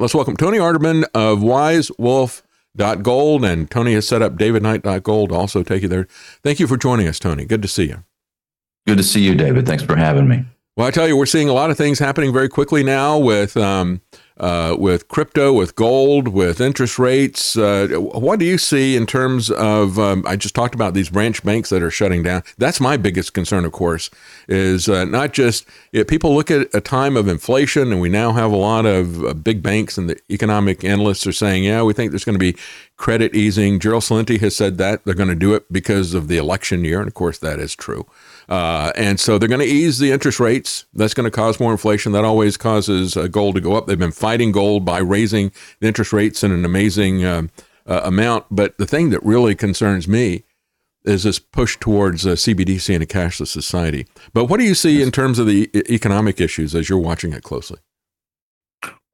Let's welcome Tony Arterburn of WiseWolf.gold, and Tony has set up DavidKnight.gold to also take you there. Thank you for joining us, Tony. Good to see you. Good to see you, David. Thanks for having me. Well, I tell you, we're seeing a lot of things happening very quickly now with um, uh, with crypto, with gold, with interest rates. Uh, what do you see in terms of? Um, I just talked about these branch banks that are shutting down. That's my biggest concern, of course, is uh, not just people look at a time of inflation, and we now have a lot of uh, big banks and the economic analysts are saying, yeah, we think there's going to be credit easing. Gerald Celente has said that they're going to do it because of the election year, and of course that is true. Uh, and so they're going to ease the interest rates. That's going to cause more inflation. That always causes uh, gold to go up. They've been fighting gold by raising the interest rates in an amazing um, uh, amount. But the thing that really concerns me is this push towards uh, CBDC and a cashless society. But what do you see in terms of the economic issues as you're watching it closely?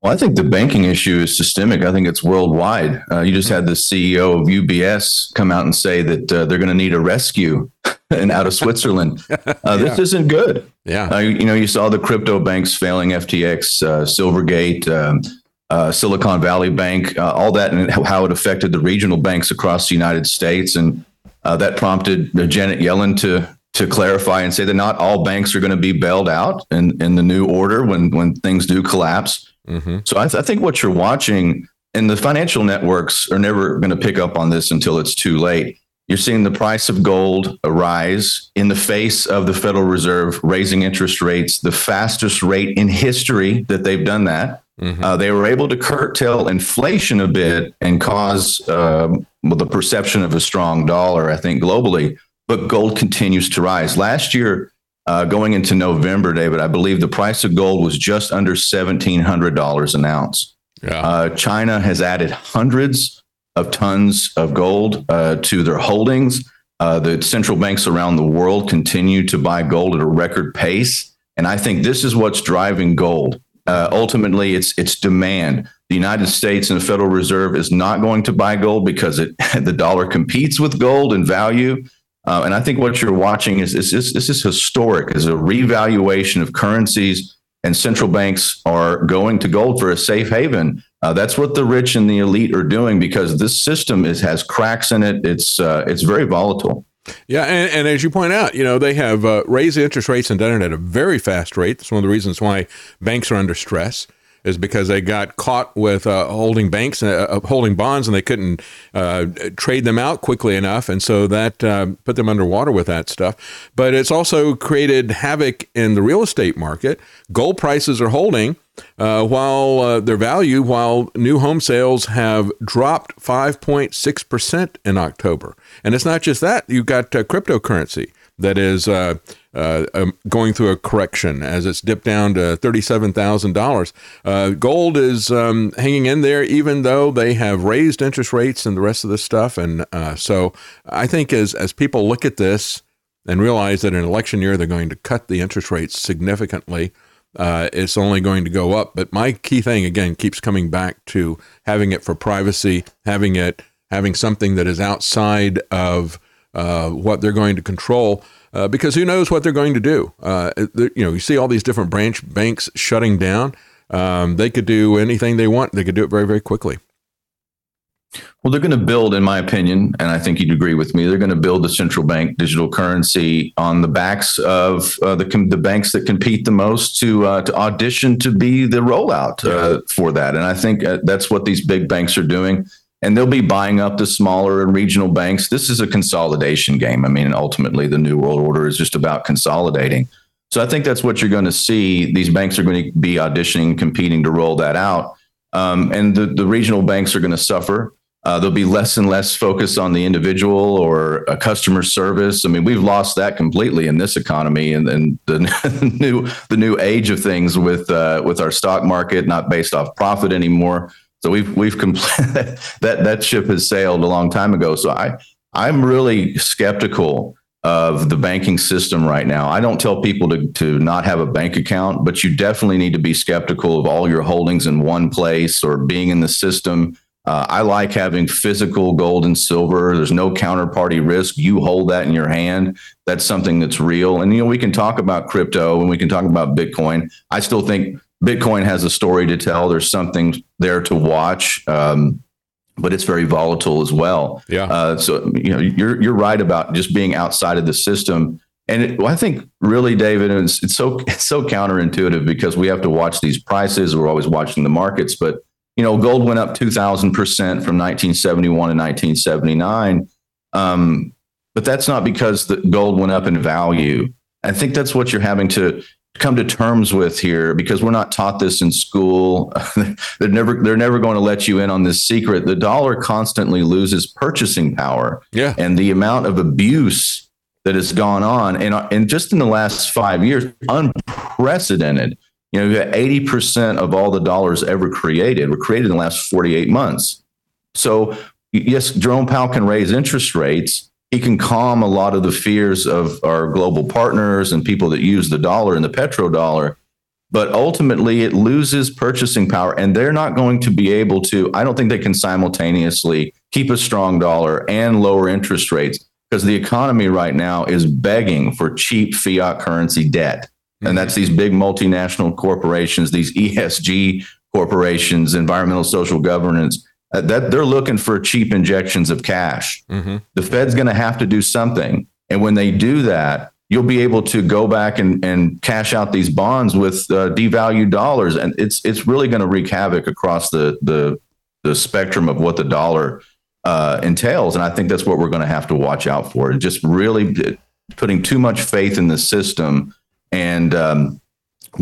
Well, I think the banking issue is systemic. I think it's worldwide. Uh, you just had the CEO of UBS come out and say that uh, they're going to need a rescue and out of Switzerland. Uh, yeah. This isn't good. Yeah. Uh, you know, you saw the crypto banks failing FTX, uh, Silvergate, um, uh, Silicon Valley Bank, uh, all that, and how it affected the regional banks across the United States. And uh, that prompted Janet Yellen to to clarify and say that not all banks are going to be bailed out in, in the new order when when things do collapse. Mm-hmm. So I, th- I think what you're watching, and the financial networks are never going to pick up on this until it's too late you're seeing the price of gold rise in the face of the Federal Reserve raising interest rates, the fastest rate in history that they've done that. Mm-hmm. Uh, they were able to curtail inflation a bit and cause um, well, the perception of a strong dollar, I think, globally. But gold continues to rise. Last year, uh, going into November, David, I believe the price of gold was just under $1,700 an ounce. Yeah. Uh, China has added hundreds of tons of gold uh, to their holdings. Uh, the central banks around the world continue to buy gold at a record pace, and I think this is what's driving gold. Uh, ultimately, it's it's demand. The United States and the Federal Reserve is not going to buy gold because it the dollar competes with gold in value. Uh, and I think what you're watching is, is, is this is historic, is a revaluation of currencies, and central banks are going to gold for a safe haven. Uh, that's what the rich and the elite are doing because this system is has cracks in it. It's uh, it's very volatile. Yeah, and, and, as you point out, you know they have uh, raised interest rates and done it at a very fast rate. That's one of the reasons why banks are under stress is because they got caught with uh, holding banks, uh, uh holding bonds, and they couldn't uh, trade them out quickly enough, and so that uh, put them underwater with that stuff. But it's also created havoc in the real estate market. Gold prices are holding, uh, while uh, their value, while new home sales have dropped 5.6% in October. And it's not just that, you've got uh, cryptocurrency that is uh, uh, um, going through a correction as it's dipped down to $37,000. Uh, gold is um, hanging in there, even though they have raised interest rates and the rest of this stuff. And so I think as, as people look at this, and realize that in election year they're going to cut the interest rates significantly uh, it's only going to go up. But my key thing again keeps coming back to having it for privacy, having it having something that is outside of uh, what they're going to control. Uh, because who knows what they're going to do? Uh, you know, you see all these different branch banks shutting down. Um, they could do anything they want. They could do it very, very quickly. Well, they're going to build, in my opinion, and I think you'd agree with me. They're going to build the central bank digital currency on the backs of uh, the the banks that compete the most to uh, to audition to be the rollout uh, for that. And I think uh, that's what these big banks are doing. And they'll be buying up the smaller and regional banks. This is a consolidation game. I mean, ultimately, the new world order is just about consolidating. So I think that's what you're going to see. These banks are going to be auditioning, competing to roll that out. Um, and the, the regional banks are going to suffer. Uh, there'll be less and less focus on the individual or a customer service. I mean, we've lost that completely in this economy and, and the new the new age of things with uh, with our stock market not based off profit anymore. So we've we've compl- that that ship has sailed a long time ago. So I I'm really skeptical of the banking system right now. I don't tell people to to not have a bank account, but you definitely need to be skeptical of all your holdings in one place or being in the system uh, I like having physical gold and silver. There's no counterparty risk. You hold that in your hand. That's something that's real. And you know, we can talk about crypto and we can talk about Bitcoin. I still think Bitcoin has a story to tell. There's something there to watch. Um, but it's very volatile as well. Yeah. Uh, so you know you're you're right about just being outside of the system. And it, well, I think really, David, it's, it's so it's so counterintuitive because we have to watch these prices. We're always watching the markets, but you know, gold went up two thousand percent from 1971 to 1979. Um, but that's not because the gold went up in value. I think that's what you're having to come to terms with here because we're not taught this in school. they're never they're never going to let you in on this secret. The dollar constantly loses purchasing power. Yeah. And the amount of abuse that has gone on and and just in the last 5 years unprecedented. You know, 80% of all the dollars ever created were created in the last 48 months. So, yes, Jerome Powell can raise interest rates, he can calm a lot of the fears of our global partners and people that use the dollar and the petrodollar. But ultimately, it loses purchasing power, and they're not going to be able to. I don't think they can simultaneously keep a strong dollar and lower interest rates because the economy right now is begging for cheap fiat currency debt. And that's these big multinational corporations, these ESG corporations, environmental social governance uh, that they're looking for cheap injections of cash. Mm-hmm. The Fed's going to have to do something. And when they do that, you'll be able to go back and, and cash out these bonds with uh, devalued dollars. And it's, it's really going to wreak havoc across the, the, the spectrum of what the dollar uh, entails. And I think that's what we're going to have to watch out for. Just really putting too much faith in the system and um,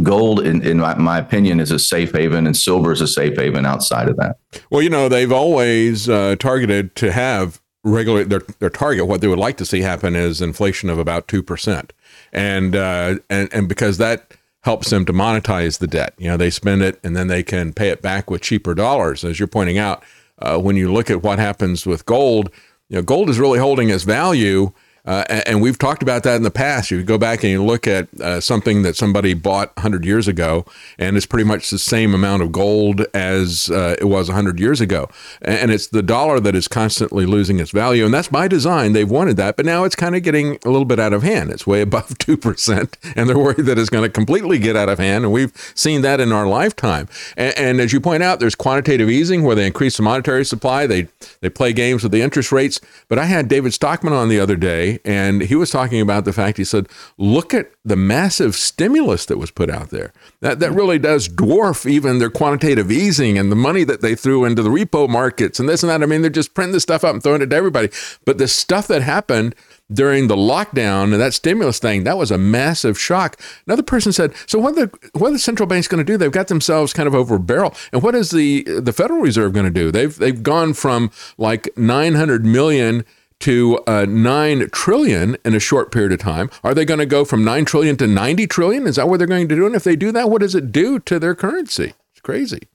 gold, in, in my, my, opinion, is a safe haven, and silver is a safe haven outside of that. Well, you know, they've always uh, targeted to have regular their their target. What they would like to see happen is inflation of about two percent, and uh, and and because that helps them to monetize the debt. You know, they spend it and then they can pay it back with cheaper dollars. As you're pointing out, uh, when you look at what happens with gold, you know, gold is really holding its value uh, and we've talked about that in the past. You go back and you look at uh, something that somebody bought 100 years ago, and it's pretty much the same amount of gold as uh, it was 100 years ago. And it's the dollar that is constantly losing its value. And that's by design. They've wanted that, but now it's kind of getting a little bit out of hand. It's way above 2%, and they're worried that it's going to completely get out of hand. And we've seen that in our lifetime. And, and as you point out, there's quantitative easing where they increase the monetary supply, they, they play games with the interest rates. But I had David Stockman on the other day and he was talking about the fact he said, look at the massive stimulus that was put out there. That that really does dwarf even their quantitative easing and the money that they threw into the repo markets and this and that. I mean, they're just printing this stuff up and throwing it to everybody. But the stuff that happened during the lockdown and that stimulus thing, that was a massive shock. Another person said, "So what the what the central banks going to do? They've got themselves kind of over barrel. And what is the the Federal Reserve going to do? They've they've gone from like 900 million to uh, 9 trillion in a short period of time. Are they going to go from 9 trillion to 90 trillion? Is that what they're going to do? And if they do that, what does it do to their currency? It's crazy.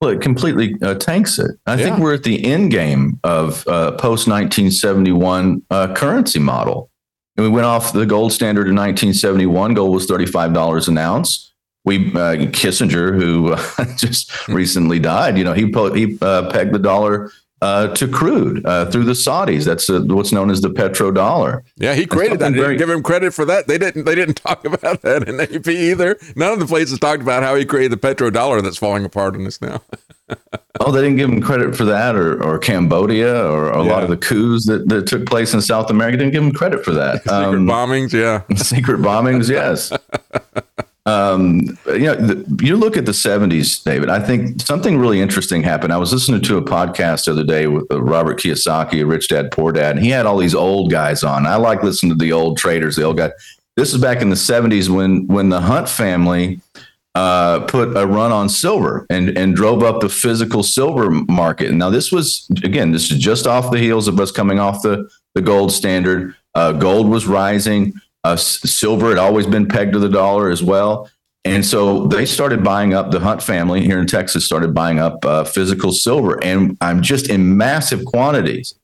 Well, it completely uh, tanks it. I yeah. think we're at the end game of uh, post 1971 uh, currency model. And we went off the gold standard in 1971. Gold was $35 an ounce. We uh, Kissinger, who just hmm. recently died, you know, he he uh, pegged the dollar uh, to crude uh, through the Saudis. That's uh, what's known as the petrodollar. Yeah, he created that. Very, give him credit for that. They didn't. They didn't talk about that in AP either. None of the places talked about how he created the petrodollar that's falling apart on us now. oh, they didn't give him credit for that, or, or Cambodia, or, or a yeah. lot of the coups that, that took place in South America. Didn't give him credit for that. secret um, bombings, yeah. Secret bombings, yes. Um, you know, the, you look at the 70s, David. I think something really interesting happened. I was listening to a podcast the other day with uh, Robert Kiyosaki, Rich Dad Poor Dad, and he had all these old guys on. I like listening to the old traders, the old guys. This is back in the 70s when when the Hunt family uh, put a run on silver and and drove up the physical silver market. Now this was again, this is just off the heels of us coming off the the gold standard. Uh, gold was rising. Uh, silver had always been pegged to the dollar as well. And so they started buying up, the Hunt family here in Texas started buying up uh, physical silver, and I'm just in massive quantities.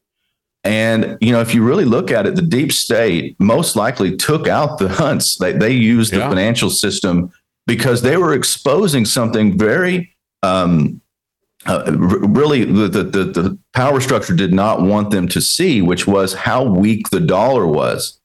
And, you know, if you really look at it, the deep state most likely took out the hunts. They, they used yeah. the financial system because they were exposing something very, um, uh, really, the, the, the power structure did not want them to see, which was how weak the dollar was.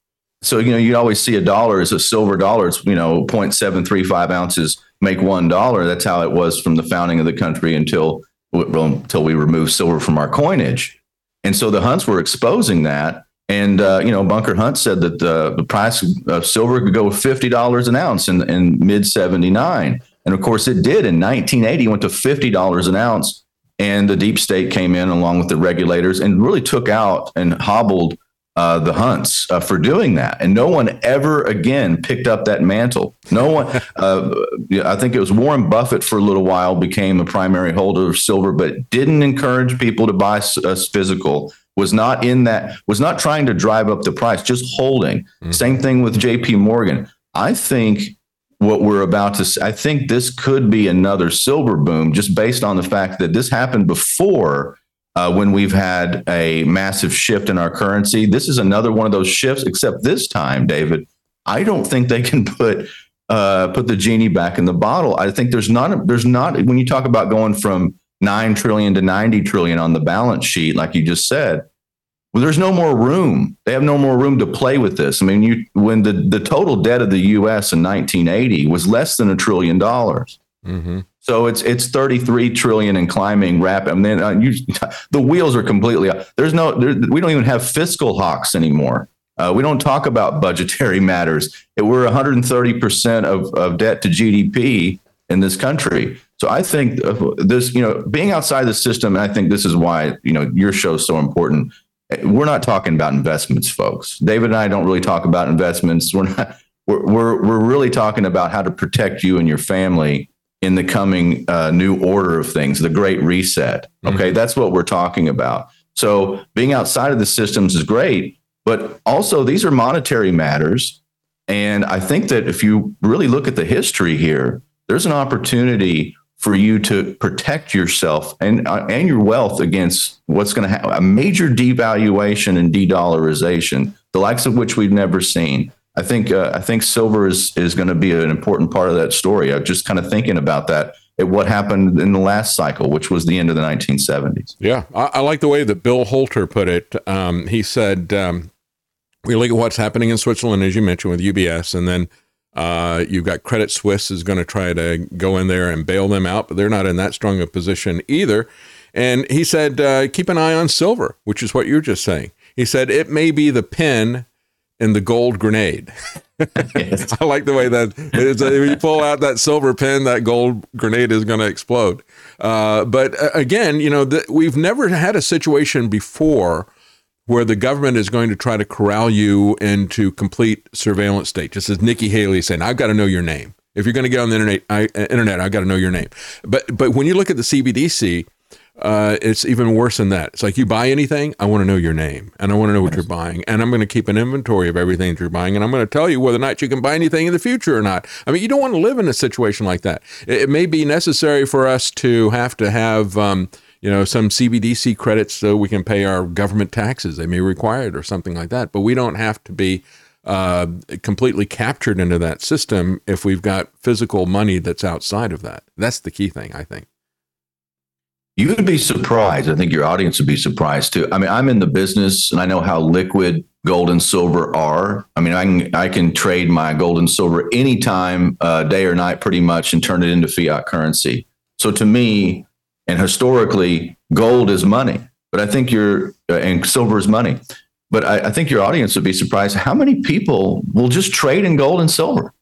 So, you know, you always see a dollar as a silver dollar. It's, you know, 0.735 ounces make one dollar. That's how it was from the founding of the country until, well, until we removed silver from our coinage. And so the Hunts were exposing that. And, uh, you know, Bunker Hunt said that the, the price of silver could go $50 an ounce in, in mid 79. And of course, it did in 1980, went to $50 an ounce. And the deep state came in along with the regulators and really took out and hobbled uh, the Hunts uh, for doing that. And no one ever again picked up that mantle. No one, uh, I think it was Warren Buffett for a little while became a primary holder of silver, but didn't encourage people to buy a physical. Was not in that, was not trying to drive up the price, just holding. Mm-hmm. Same thing with JP Morgan. I think what we're about to I think this could be another silver boom just based on the fact that this happened before uh, when we've had a massive shift in our currency. This is another one of those shifts, except this time, David, I don't think they can put uh, put the genie back in the bottle. I think there's not there's not when you talk about going from nine trillion to ninety trillion on the balance sheet, like you just said. Well, there's no more room. They have no more room to play with this. I mean, you when the, the total debt of the U.S. in 1980 was less than a trillion dollars. Mm-hmm. So it's it's 33 trillion and climbing rapid. I mean, uh, you, the wheels are completely. There's no. There, we don't even have fiscal hawks anymore. Uh, we don't talk about budgetary matters. It, we're 130 percent of, of debt to GDP in this country. So I think this, you know, being outside the system, I think this is why you know your show is so important we're not talking about investments, folks. David and I don't really talk about investments. We're not. We're we're, we're really talking about how to protect you and your family in the coming uh, new order of things, the Great Reset. Okay, mm-hmm. that's what we're talking about. So being outside of the systems is great, but also these are monetary matters. And I think that if you really look at the history here, there's an opportunity for you to protect yourself and uh, and your wealth against what's going to happen a major devaluation and de-dollarization the likes of which we've never seen i think uh, i think silver is is going to be an important part of that story i'm just kind of thinking about that at what happened in the last cycle which was the end of the 1970s yeah i, I like the way that bill holter put it um, he said um, we look at what's happening in switzerland as you mentioned with ubs and then uh, you've got Credit Suisse is going to try to go in there and bail them out, but they're not in that strong a position either. And he said, uh, keep an eye on silver, which is what you're just saying. He said it may be the pin in the gold grenade. I like the way that if you pull out that silver pin, that gold grenade is going to explode. Uh, but uh, again, you know, the, we've never had a situation before where the government is going to try to corral you into complete surveillance state. Just as Nikki Haley is saying, I've got to know your name. If you're going to get on the internet, I, uh, internet, I've got to know your name. But but when you look at the CBDC, uh, it's even worse than that. It's like you buy anything, I want to know your name and I want to know what you're buying, and I'm going to keep an inventory of everything that you're buying, and I'm going to tell you whether or not you can buy anything in the future or not. I mean, you don't want to live in a situation like that. It, it may be necessary for us to have to have. Um, you know, some CBDC credits so we can pay our government taxes. They may require it or something like that. But we don't have to be uh, completely captured into that system if we've got physical money that's outside of that. That's the key thing, I think. You would be surprised. I think your audience would be surprised too. I mean, I'm in the business and I know how liquid gold and silver are. I mean, I can I can trade my gold and silver anytime, uh, day or night, pretty much, and turn it into fiat currency. So to me, and historically, gold is money, but I think you're, uh, and silver is money. But I, I, think your audience would be surprised how many people will just trade in gold and silver.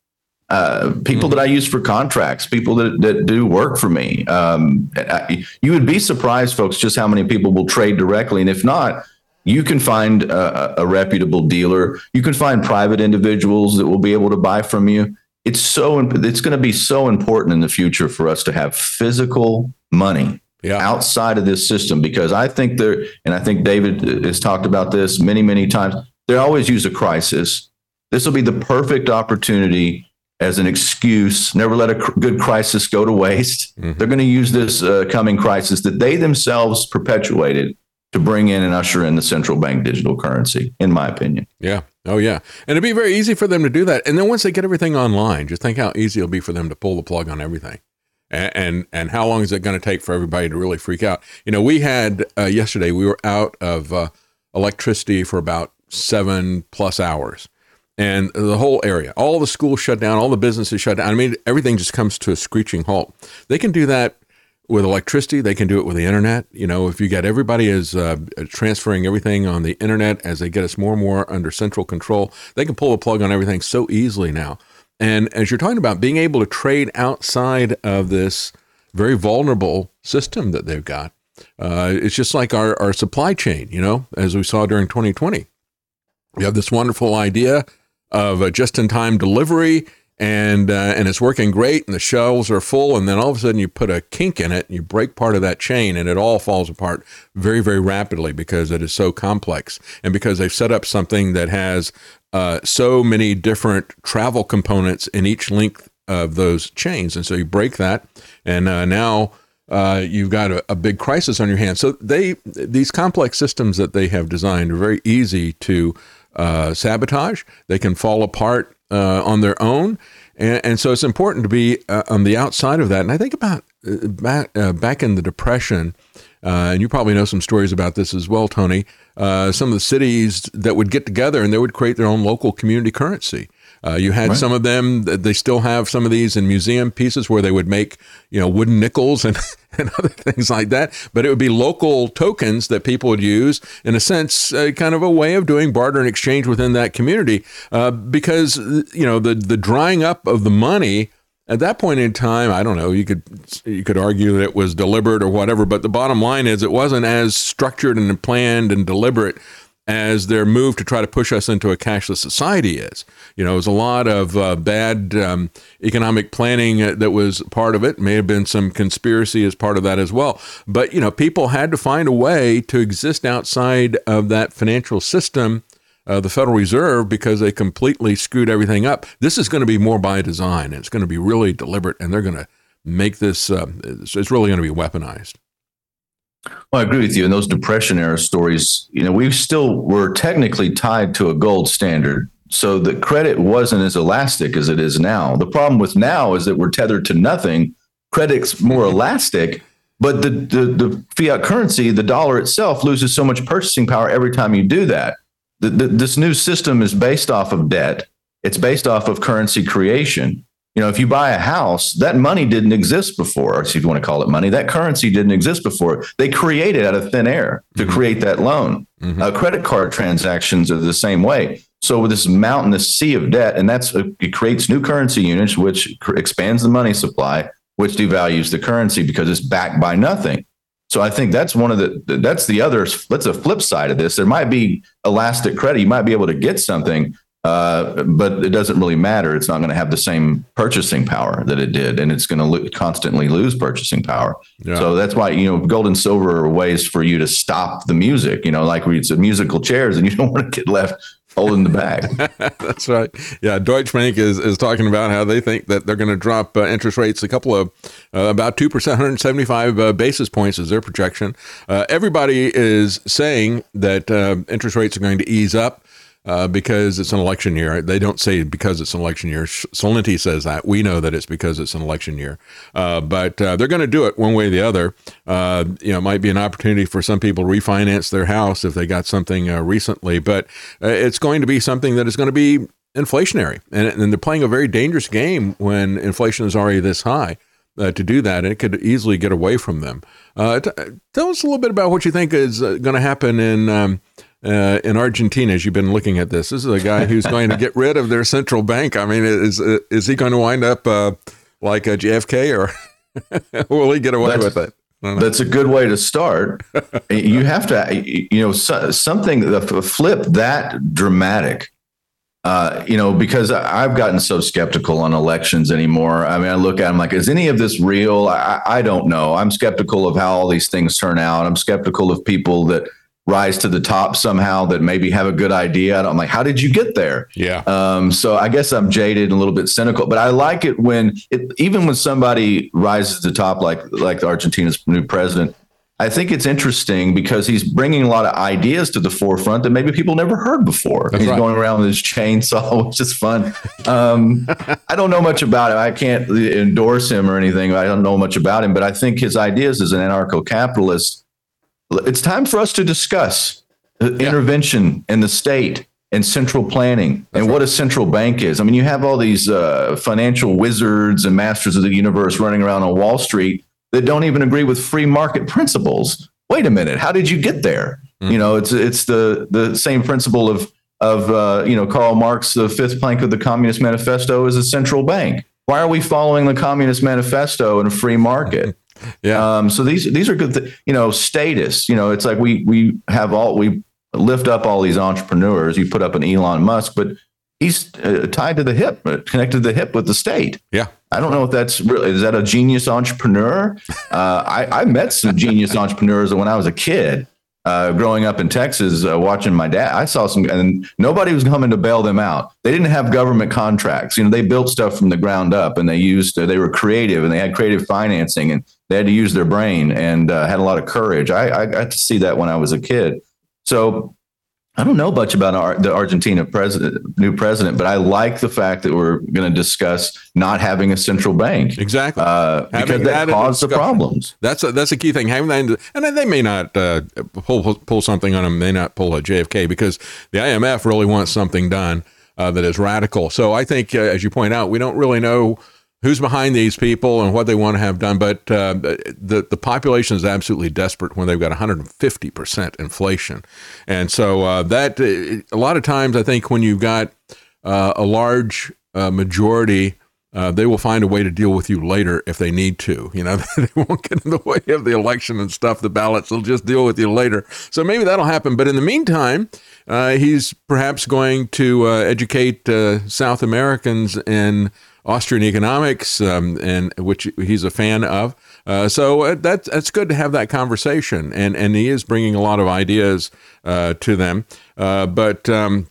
Uh, people that I use for contracts, people that, that do work for me. Um, I, you would be surprised, folks, just how many people will trade directly. And if not, you can find a, a reputable dealer. You can find private individuals that will be able to buy from you. It's so it's going to be so important in the future for us to have physical money yeah. outside of this system because I think there, and I think David has talked about this many, many times. They always use a crisis. This will be the perfect opportunity as an excuse. Never let a cr- good crisis go to waste. Mm-hmm. They're going to use this uh, coming crisis that they themselves perpetuated to bring in and usher in the central bank digital currency, in my opinion. Yeah. Oh, yeah. And it'd be very easy for them to do that. And then once they get everything online, just think how easy it'll be for them to pull the plug on everything and and, and how long is it going to take for everybody to really freak out? You know, we had uh, yesterday we were out of uh, electricity for about seven plus hours, and the whole area, all the schools shut down, all the businesses shut down. I mean, everything just comes to a screeching halt. They can do that with electricity. They can do it with the internet. You know, if you get everybody is uh, transferring everything on the internet as they get us more and more under central control, they can pull the plug on everything so easily now. And as you're talking about being able to trade outside of this very vulnerable system that they've got, uh, it's just like our, our supply chain, you know, as we saw during 2020. You have this wonderful idea of a just in time delivery and uh, and it's working great and the shelves are full and then all of a sudden you put a kink in it and you break part of that chain and it all falls apart very very rapidly because it is so complex and because they've set up something that has uh, so many different travel components in each length of those chains and so you break that and uh, now uh, you've got a, a, big crisis on your hands. So they these complex systems that they have designed are very easy to uh, sabotage. They can fall apart uh, on their own. And, and, so it's important to be uh, on the outside of that. And I think about uh, back, uh, back in the Depression, uh, and you probably know some stories about this as well, Tony. some of the cities that would get together and they would create their own local community currency. Uh, you had right. some of them; they still have some of these in museum pieces where they would make, you know, wooden nickels and, and other things like that. But it would be local tokens that people would use, in a sense, uh, kind of a way of doing barter and exchange within that community. Uh, because you know the the drying up of the money at that point in time, I don't know. You could you could argue that it was deliberate or whatever, but the bottom line is it wasn't as structured and planned and deliberate as their move to try to push us into a cashless society is. You know, it was a lot of uh, bad um, economic planning that was part of it. May have been some conspiracy as part of that as well. But, you know, people had to find a way to exist outside of that financial system. Uh, the Federal Reserve because they completely screwed everything up. This is going to be more by design. It's going to be really deliberate, and they're going to make this. Uh, it's really going to be weaponized. Well, I agree with you. In those depression era stories, you know, we still were technically tied to a gold standard. So the credit wasn't as elastic as it is now. The problem with now is that we're tethered to nothing. Credit's more elastic, but the, the, the fiat currency, the dollar itself, loses so much purchasing power every time you do that. The, the, this new system is based off of debt. It's based off of currency creation. You know, if you buy a house, that money didn't exist before, or if you want to call it money, that currency didn't exist before. They created out of thin air to mm-hmm. create that loan. Mm-hmm. Uh, credit card transactions are the same way. So with this mountainous sea of debt, and that's uh, it creates new currency units, which cr- expands the money supply, which devalues the currency because it's backed by nothing. So I think that's one of the that's the other that's a flip side of this. There might be elastic credit. You might be able to get something, uh, but it doesn't really matter. It's not going to have the same purchasing power that it did, and it's going to lo- constantly lose purchasing power. Yeah. So that's why you know gold and silver are ways for you to stop the music. You know, like we it's musical chairs, and you don't want to get left holding the bag. That's right. Yeah, Deutsche Bank is, is talking about how they think that they're going to drop uh, interest rates a couple of uh, about two percent, 175 uh, basis points is their projection. Uh, everybody is saying that uh, interest rates are going to ease up uh, because it's an election year. They don't say because it's an election year. Celente says that. We know that it's because it's an election year. Uh, but uh, they're going to do it one way or the other. Uh, you know, it might be an opportunity for some people to refinance their house if they got something uh, recently. But it's going to be something that is going to be inflationary. And, and, they're playing a very dangerous game when inflation is already this high. to do that, and it could easily get away from them. T- tell us a little bit about what you think is going to happen in um, uh, in Argentina, as you've been looking at this, this is a guy who's going to get rid of their central bank. I mean, is is he going to wind up uh, like a JFK, or will he get away that's, with it? That's a good way to start. you have to, you know, so, something the flip that dramatic. Uh, you know, because I've gotten so skeptical on elections anymore. I mean, I look at them like, is any of this real? I, I don't know. I'm skeptical of how all these things turn out. I'm skeptical of people that rise to the top somehow that maybe have a good idea. I'm like, how did you get there? Yeah. Um, so I guess I'm jaded and a little bit cynical, but I like it when it, even when somebody rises to the top, like like Argentina's new president. I think it's interesting because he's bringing a lot of ideas to the forefront that maybe people never heard before. That's he's right. going around with his chainsaw, which is fun. Um, I don't know much about him. I can't endorse him or anything. I don't know much about him, but I think his ideas as an anarcho-capitalist it's time for us to discuss yeah. intervention in the state and central planning and what a central bank is. I mean, you have all these uh, financial wizards and masters of the universe running around on Wall Street that don't even agree with free market principles. Wait a minute, how did you get there? Mm-hmm. You know, it's it's the the same principle of of uh, you know Karl Marx, the fifth plank of the Communist Manifesto is a central bank. Why are we following the Communist Manifesto in a free market? Yeah. Um, so these these are good. Th- you know, status. You know, it's like we we have all we lift up all these entrepreneurs. You put up an Elon Musk, but he's uh, tied to the hip, uh, connected to the hip with the state. Yeah. I don't know if that's really is that a genius entrepreneur. Uh, I, I met some genius entrepreneurs when I was a kid, uh, growing up in Texas, uh, watching my dad. I saw some, and nobody was coming to bail them out. They didn't have government contracts. You know, they built stuff from the ground up, and they used uh, they were creative, and they had creative financing, and they had to use their brain and had a lot of courage. I, I got to see that when I was a kid. So I don't know much about our, the Argentina president, new president, but I like the fact that we're going to discuss not having a central bank. Exactly, uh, because that, that caused the problems. That's a, that's a key thing. Having that, and they may not uh, pull pull something on them. May not pull a JFK because the IMF really wants something done uh, that is radical. So I think, uh, as you point out, we don't really know who's behind these people and what they want to have done. But uh, the the population is absolutely desperate when they've got 150 percent inflation, and so uh, that a lot of times I think when you've got uh, a large uh, majority. Uh, they will find a way to deal with you later if they need to. You know, they won't get in the way of the election and stuff, the ballots. They'll just deal with you later. So maybe that'll happen. But in the meantime, uh, he's perhaps going to educate South Americans in Austrian economics, um, and which he's a fan of. Uh, so uh, that's that's good to have that conversation, and and he is bringing a lot of ideas uh, to them. Uh, but um,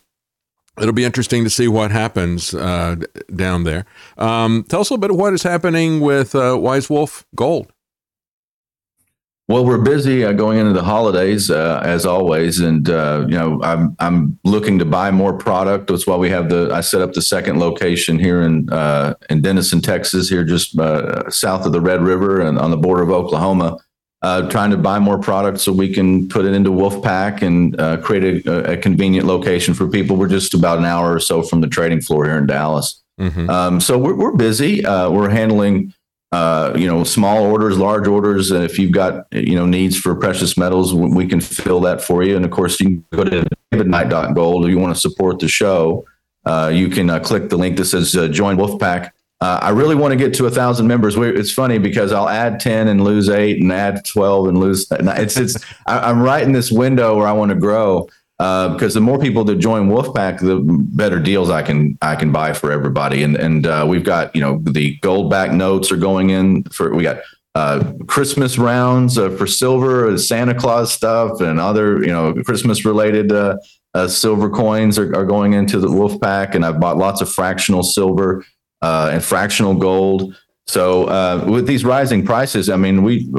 it'll be interesting to see what happens uh, down there. Um, tell us a little bit of what is happening with uh, Wise Wolf Gold. Well, we're busy uh, going into the holidays uh, as always, and uh, you know I'm I'm looking to buy more product. That's why we have the I set up the second location here in uh, in Denison, Texas, here just uh, south of the Red River and on the border of Oklahoma. Uh, trying to buy more product so we can put it into Wolfpack and create a, a, convenient location for people. We're just about an hour or so from the trading floor here in Dallas. Mm-hmm. Um, so we're, we're busy. we're handling uh, you know, small orders, large orders. And if you've got, you know, needs for precious metals, we can fill that for you. And of course, you can go to davidknight.gold if you want to support the show. Uh, you can uh, click the link that says uh, join Wolfpack. Uh, I really want to get to a thousand members. It's funny because I'll add 10 and lose eight and add 12 and lose. It's, it's, I'm right in this window where I want to grow because uh, the more people that join Wolfpack, the better deals I can I can buy for everybody. And and uh, we've got you know the Goldback notes are going in for we got uh, Christmas rounds uh, for silver, Santa Claus stuff, and other you know Christmas related uh, uh, silver coins are, are going into the Wolfpack. And I've bought lots of fractional silver and fractional gold. So with these rising prices, I mean we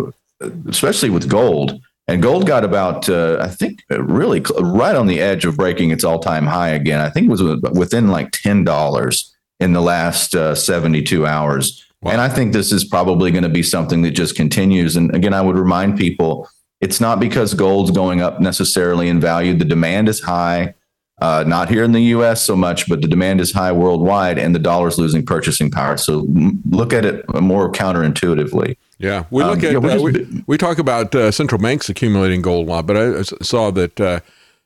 especially with gold and gold got about, uh, I think, really right on the edge of breaking its all time high again. I think it was within like $10 in the last uh, 72 hours. Wow. And I think this is probably going to be something that just continues. And again, I would remind people it's not because gold's going up necessarily in value. The demand is high, uh, not here in the US so much, but the demand is high worldwide and the dollar's losing purchasing power. So look at it more counterintuitively. Yeah, we look um, at yeah, uh, we, we, talk about uh, central banks accumulating gold a lot, but I saw that uh,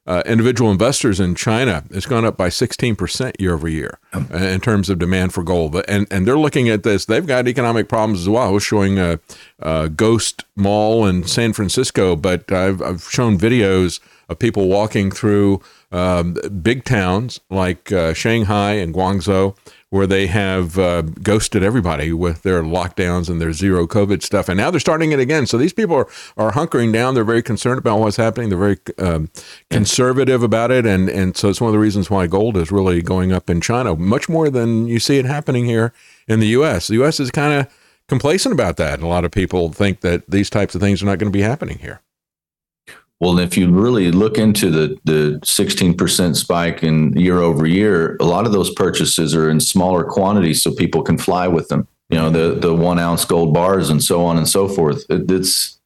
uh, individual investors in China has gone up by 16% year over year um, in terms of demand for gold. And and they're looking at this. They've got economic problems as well. I was showing a, a ghost mall in San Francisco, but I've, I've shown videos of people walking through um, big towns like uh, Shanghai and Guangzhou where they have uh, ghosted everybody with their lockdowns and their zero COVID stuff. And now they're starting it again. So these people are, are hunkering down. They're very concerned about what's happening. They're very um, conservative about it. And, and so it's one of the reasons why gold is really going up in China much more than you see it happening here in the U.S. The U.S. is kind of complacent about that. A lot of people think that these types of things are not going to be happening here. Well, if you really look into the the 16% spike in year over year, a lot of those purchases are in smaller quantities so people can fly with them. You know, the the one ounce gold bars and so on and so forth. It, it's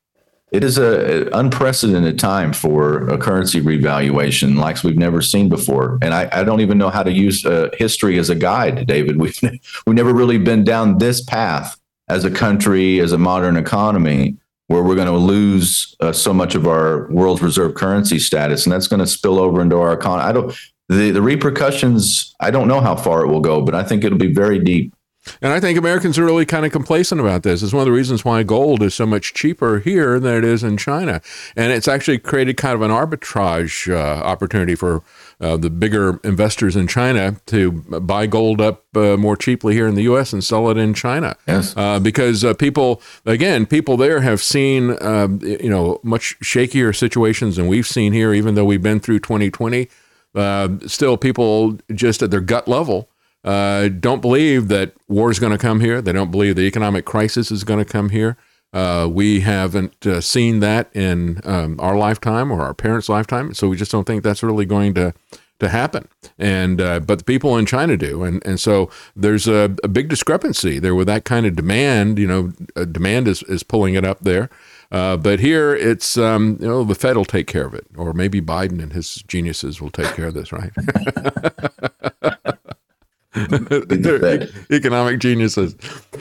it is a, a unprecedented time for a currency revaluation like we've never seen before. And I, I don't even know how to use uh, history as a guide, David. We've we've never really been down this path as a country, as a modern economy, where we're going to lose uh, so much of our world's reserve currency status, and that's going to spill over into our economy. I don't the the repercussions. I don't know how far it will go, but I think it'll be very deep. And I think Americans are really kind of complacent about this. It's one of the reasons why gold is so much cheaper here than it is in China. And it's actually created kind of an arbitrage uh, opportunity for uh, the bigger investors in China to buy gold up uh, more cheaply here in the U.S. and sell it in China. Yes. Uh, because uh, people, again, people there have seen, um, you know, much shakier situations than we've seen here, even though we've been through 2020. Uh, still, people just at their gut level uh, don't believe that war is going to come here. They don't believe the economic crisis is going to come here. Uh, we haven't uh, seen that in um, our lifetime or our parents' lifetime, so we just don't think that's really going to to happen. And uh, but the people in China do, and and so there's a, a big discrepancy there with that kind of demand. You know, uh, demand is is pulling it up there. Uh, but here it's um, you know the Fed will take care of it, or maybe Biden and his geniuses will take care of this, right? They're economic geniuses.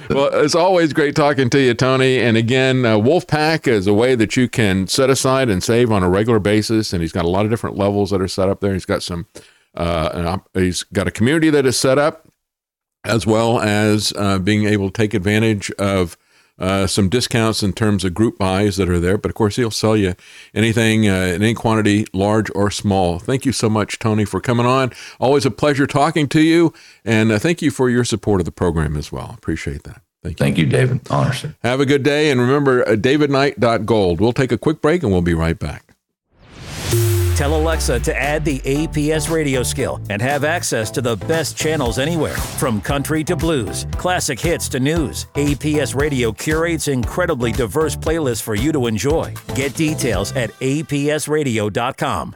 Well, it's always great talking to you, Tony. And again, uh, Wolfpack is a way that you can set aside and save on a regular basis. And he's got a lot of different levels that are set up there. He's got some, uh, he's got a community that is set up, as well as uh, being able to take advantage of uh, some discounts in terms of group buys that are there. But of course, he'll sell you anything uh, in any quantity, large or small. Thank you so much, Tony, for coming on. Always a pleasure talking to you. And uh, thank you for your support of the program as well. Appreciate that. Thank you. Thank you, David. Honor, sir. Have a good day. And remember, uh, davidknight.gold. We'll take a quick break and we'll be right back. Tell Alexa to add the APS radio skill and have access to the best channels anywhere. From country to blues, classic hits to news, APS Radio curates incredibly diverse playlists for you to enjoy. Get details at apsradio.com.